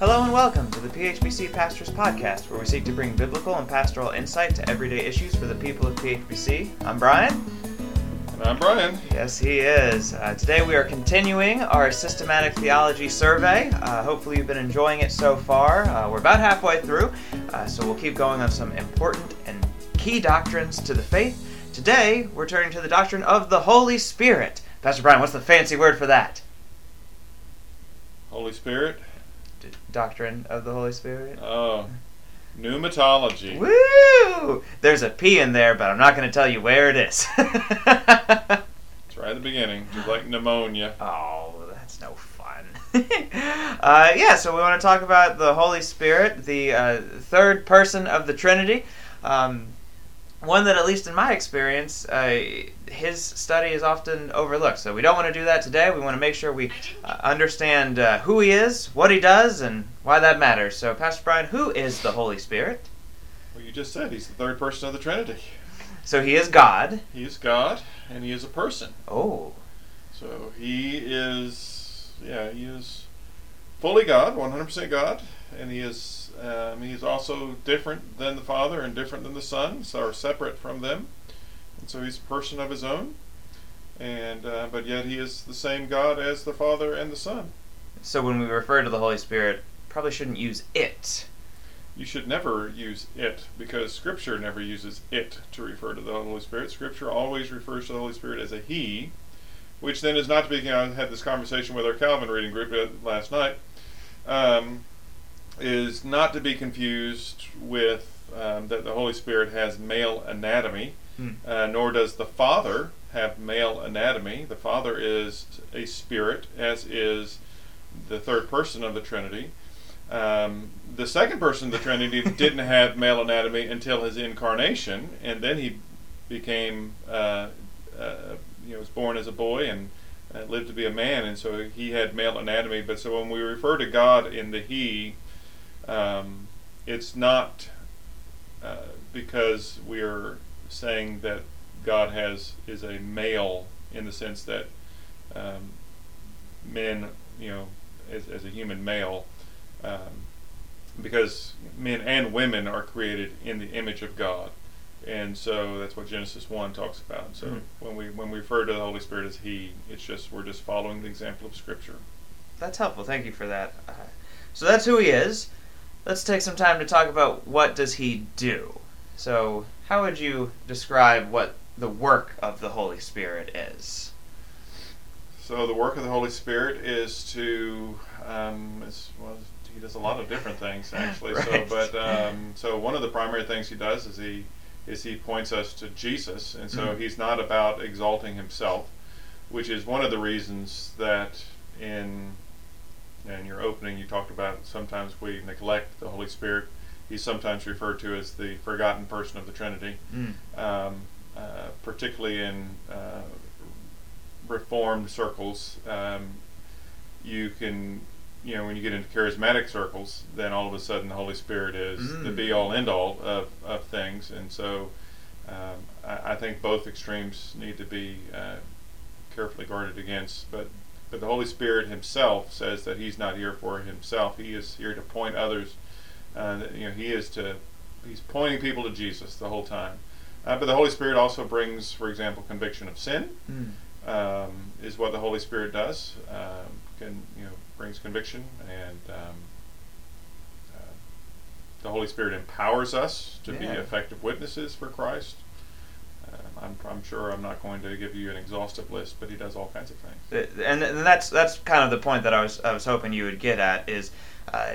Hello and welcome to the PHBC Pastors Podcast, where we seek to bring biblical and pastoral insight to everyday issues for the people of PHBC. I'm Brian. And I'm Brian. Yes, he is. Uh, today we are continuing our systematic theology survey. Uh, hopefully, you've been enjoying it so far. Uh, we're about halfway through, uh, so we'll keep going on some important and key doctrines to the faith. Today, we're turning to the doctrine of the Holy Spirit. Pastor Brian, what's the fancy word for that? Holy Spirit. D- doctrine of the Holy Spirit. Oh, pneumatology. Woo! There's a P in there, but I'm not going to tell you where it is. It's right at the beginning, just like pneumonia. oh, that's no fun. uh, yeah, so we want to talk about the Holy Spirit, the uh, third person of the Trinity. Um, one that, at least in my experience, uh, his study is often overlooked. So we don't want to do that today. We want to make sure we uh, understand uh, who he is, what he does, and why that matters. So, Pastor Brian, who is the Holy Spirit? Well, you just said he's the third person of the Trinity. So he is God. He is God, and he is a person. Oh, So he is, yeah, he is fully God, 100% God, and he is, um, he is also different than the Father and different than the Son, so are separate from them, and so he's a person of his own. And uh, but yet he is the same God as the Father and the Son. so when we refer to the Holy Spirit, probably shouldn't use it. You should never use it because Scripture never uses it to refer to the Holy Spirit. Scripture always refers to the Holy Spirit as a He, which then is not to be. I had this conversation with our Calvin reading group uh, last night. Um, is not to be confused with um, that the Holy Spirit has male anatomy, Hmm. uh, nor does the Father have male anatomy. The Father is a spirit, as is the third person of the Trinity. Um, the second person of the Trinity didn't have male anatomy until his incarnation, and then he became, uh, uh, you know, was born as a boy and uh, lived to be a man, and so he had male anatomy. But so when we refer to God in the He, um, it's not uh, because we're saying that God has is a male in the sense that um, men, you know, as, as a human male, um, because men and women are created in the image of God, and so that's what Genesis one talks about. So Mhm. when we when we refer to the Holy Spirit as He, it's just we're just following the example of Scripture. That's helpful. Thank you for that. Uh, so that's who he is. Let's take some time to talk about what does he do. So, how would you describe what the work of the Holy Spirit is? So the work of the Holy Spirit is to, um, is, well, he does a lot of different things actually. Right. So, but um, so one of the primary things he does is he is he points us to Jesus, and so Mhm. he's not about exalting himself, which is one of the reasons that in in your opening you talked about sometimes we neglect the Holy Spirit. He's sometimes referred to as the forgotten person of the Trinity Mm. um, uh, particularly in uh, reformed circles, um, you can, you know, when you get into charismatic circles, then all of a sudden the Holy Spirit is the Mm. be all end all of, of things. And so um, I, I think both extremes need to be uh, carefully guarded against. But, but the Holy Spirit Himself says that He's not here for Himself, He is here to point others. Uh, you know, He is to, He's pointing people to Jesus the whole time. Uh, but the Holy Spirit also brings, for example, conviction of sin. Mm. Um, is what the Holy Spirit does. Um, can you know brings conviction, and um, uh, the Holy Spirit empowers us to be effective witnesses for Christ. I'm, I'm sure I'm not going to give you an exhaustive list, but He does all kinds of things. And, and that's that's kind of the point that I was I was hoping you would get at is. Uh,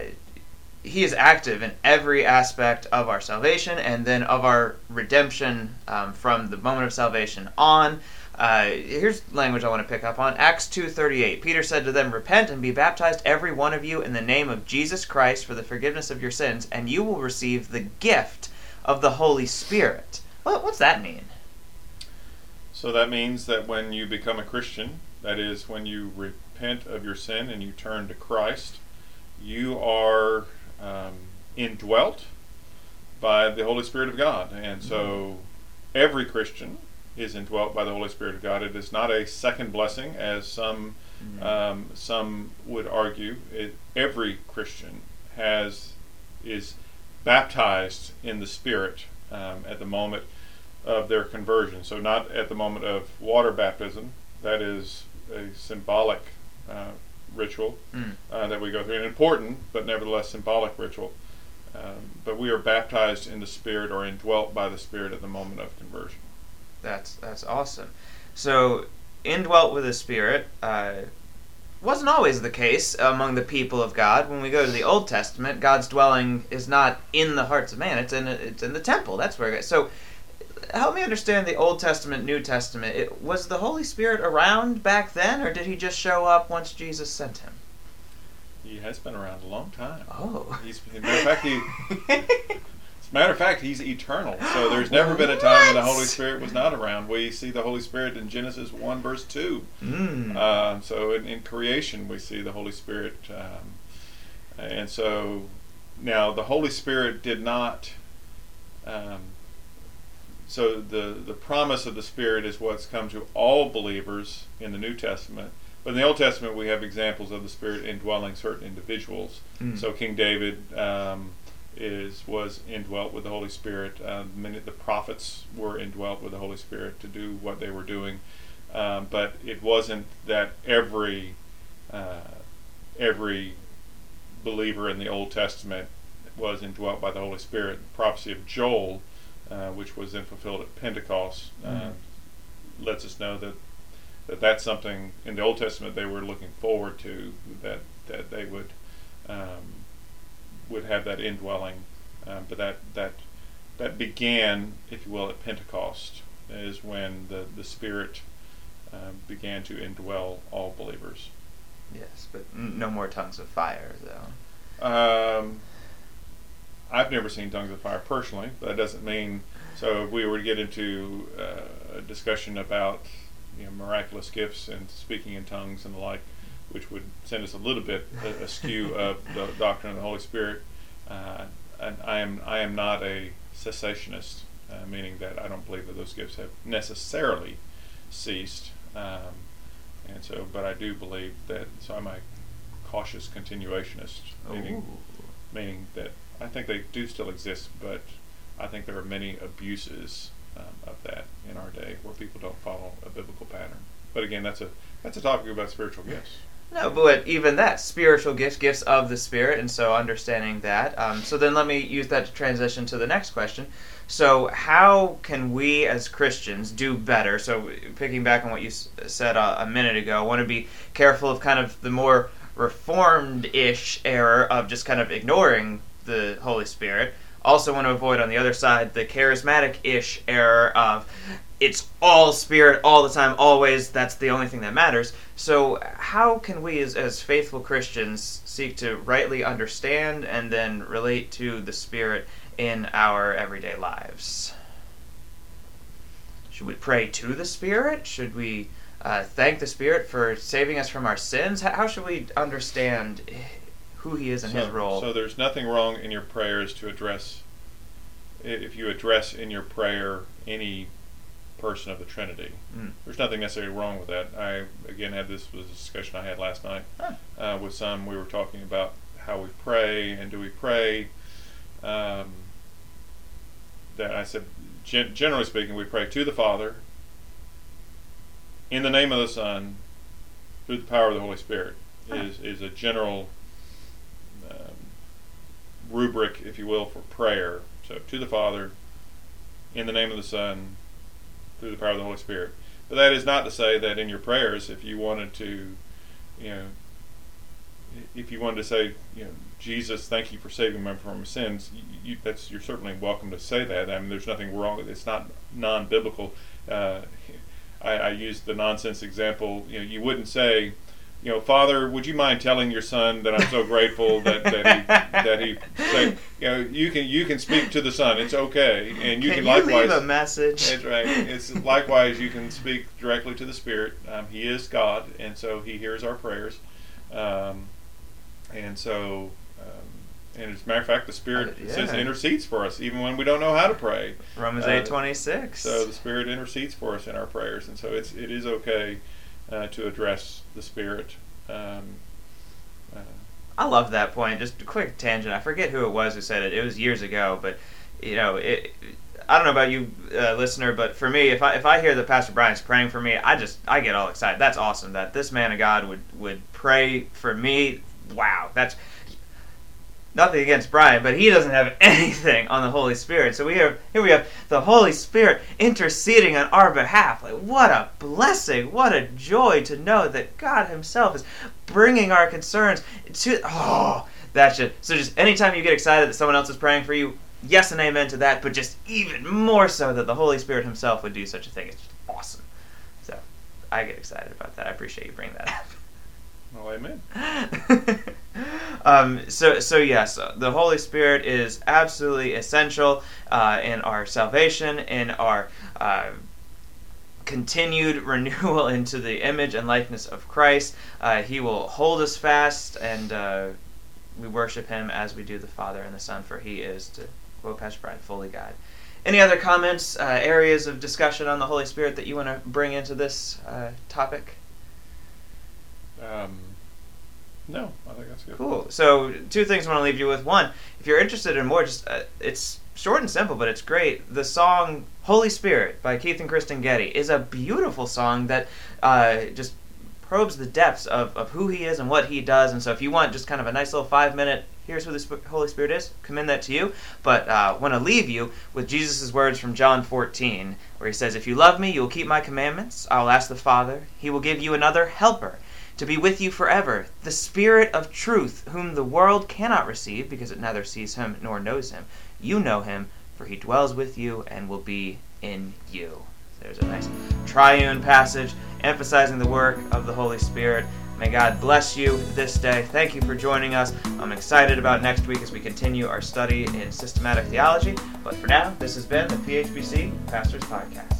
he is active in every aspect of our salvation and then of our redemption um, from the moment of salvation on. Uh, here's language I want to pick up on. Acts 2:38. Peter said to them, "Repent and be baptized every one of you in the name of Jesus Christ for the forgiveness of your sins, and you will receive the gift of the Holy Spirit." What, what's that mean? So that means that when you become a Christian, that is, when you repent of your sin and you turn to Christ, you are um, indwelt by the Holy Spirit of God. And so every Christian is indwelt by the Holy Spirit of God. It is not a second blessing, as some Mhm. um, some would argue. It, every Christian has is baptized in the Spirit um, at the moment of their conversion. So not at the moment of water baptism. That is a symbolic uh, ritual Mm. uh, that we go through, an important but nevertheless symbolic ritual. Um, but we are baptized in the Spirit or indwelt by the Spirit at the moment of conversion. That's that's awesome. So, indwelt with the Spirit uh, wasn't always the case among the people of God. When we go to the Old Testament, God's dwelling is not in the hearts of man; it's in it's in the temple. That's where. So, help me understand the Old Testament, New Testament. It, was the Holy spirit around back then, or did he just show up once Jesus sent him? He has been around a long time. Oh. He's, as a matter of fact, he, as a matter of fact, he's eternal. So there's never been a time when the Holy Spirit was not around. We see the Holy Spirit in Genesis one verse two. Mm. Um, so in, in creation, we see the Holy Spirit, um, and so now the Holy Spirit did not. Um, so the the promise of the Spirit is what's come to all believers in the New Testament. But in the Old Testament, we have examples of the Spirit indwelling certain individuals. Mm. So King David um, is was indwelt with the Holy Spirit. Uh, many of the prophets were indwelt with the Holy Spirit to do what they were doing. Um, but it wasn't that every uh, every believer in the Old Testament was indwelt by the Holy Spirit. The prophecy of Joel, uh, which was then fulfilled at Pentecost, uh, Mhm. lets us know that, that that's something in the Old Testament they were looking forward to that that they would um, would have that indwelling. Um, but that that that began, if you will, at Pentecost is when the the Spirit um, began to indwell all believers. Yes, but no more tongues of fire, though. Um, I've never seen tongues of fire personally, but that doesn't mean. So if we were to get into uh, a discussion about you know, miraculous gifts and speaking in tongues and the like, which would send us a little bit askew of the doctrine of the Holy Spirit, uh, and I am I am not a cessationist, uh, meaning that I don't believe that those gifts have necessarily ceased. Um, and so, but I do believe that. So I'm a cautious continuationist, meaning Ooh. meaning that I think they do still exist, but I think there are many abuses um, of that in our day where people don't follow a biblical pattern. But again, that's a that's a topic about spiritual gifts. No, but even that spiritual gifts, gifts of the spirit, and so understanding that. Um, so then let me use that to transition to the next question. So how can we as Christians do better? So picking back on what you s- said a, a minute ago, I want to be careful of kind of the more reformed-ish error of just kind of ignoring the Holy Spirit. Also want to avoid on the other side the charismatic-ish error of it's all spirit all the time always that's the only thing that matters. So how can we as, as faithful christians seek to rightly understand and then relate to the spirit in our everyday lives? Should we pray to the spirit? Should we uh, thank the spirit for saving us from our sins? How, how should we understand who he is and his so, role So there's nothing wrong in your prayers to address if you address in your prayer any person of the Trinity. Mm. There's nothing necessarily wrong with that. I again had this was a discussion I had last night Huh. uh, with some. We were talking about how we pray and do we pray. Um, that I said, gen- generally speaking, we pray to the Father in the name of the Son through the power of the Holy Spirit. Huh. Is is a general rubric, if you will, for prayer. So to the Father in the name of the Son through the power of the Holy Spirit. But that is not to say that in your prayers, if you wanted to, you know, if you wanted to say, you know, Jesus, thank you for saving me from my sins, you, that's you're certainly welcome to say that. I mean, there's nothing wrong with it. It's not non-biblical. Uh, I, I used the nonsense example. You know, you wouldn't say, you know, Father, would you mind telling your son that I'm so grateful that, that he that he say, you know, you can you can speak to the son. It's okay, and you can, can, likewise. leave a message That's right. It's likewise you can speak directly to the Spirit. Um, he is God, and so He hears our prayers. Um, and so, um, and as a matter of fact, the Spirit Uh, it says intercedes for us even when we don't know how to pray. romans uh, 8 26 So the Spirit intercedes for us in our prayers, and so it's it is okay uh, to address the Spirit. Um, uh, I love that point. Just a quick tangent. I forget who it was who said it. It was years ago, but you know, it, I don't know about you, uh, listener, but for me, if I if I hear that Pastor Brian's praying for me, I just I get all excited. That's awesome. That this man of God would would pray for me. Wow, that's nothing against Brian, but he doesn't have anything on the Holy Spirit. So we have here we have the Holy Spirit interceding on our behalf. Like what a blessing! What a joy to know that God Himself is bringing our concerns to. Oh, that should so just anytime you get excited that someone else is praying for you, yes and amen to that. But just even more so that the Holy Spirit Himself would do such a thing. It's just awesome. So I get excited about that. I appreciate you bringing that up. Well, amen. um, so, so yes, the Holy Spirit is absolutely essential uh, in our salvation, in our uh, continued renewal into the image and likeness of Christ. Uh, he will hold us fast, and uh, we worship Him as we do the Father and the Son, for He is, to quote Pastor Brian, fully God. Any other comments, uh, areas of discussion on the Holy Spirit that you want to bring into this uh, topic? Um, no, I think that's good. Cool. So, two things I want to leave you with. One, if you're interested in more, just uh, it's short and simple, but it's great. The song "Holy Spirit" by Keith and Kristyn Getty is a beautiful song that uh, just probes the depths of, of who he is and what he does. And so, if you want just kind of a nice little five minute, here's who the Holy Spirit is, commend that to you. But uh, want to leave you with Jesus' words from John 14, where he says, If you love me, you will keep my commandments. I will ask the Father, he will give you another helper to be with you forever, the Spirit of truth, whom the world cannot receive because it neither sees him nor knows him. You know him, for he dwells with you and will be in you. There's a nice triune passage emphasizing the work of the Holy Spirit. May God bless you this day. Thank you for joining us. I'm excited about next week as we continue our study in systematic theology. But for now, this has been the PHBC Pastors Podcast.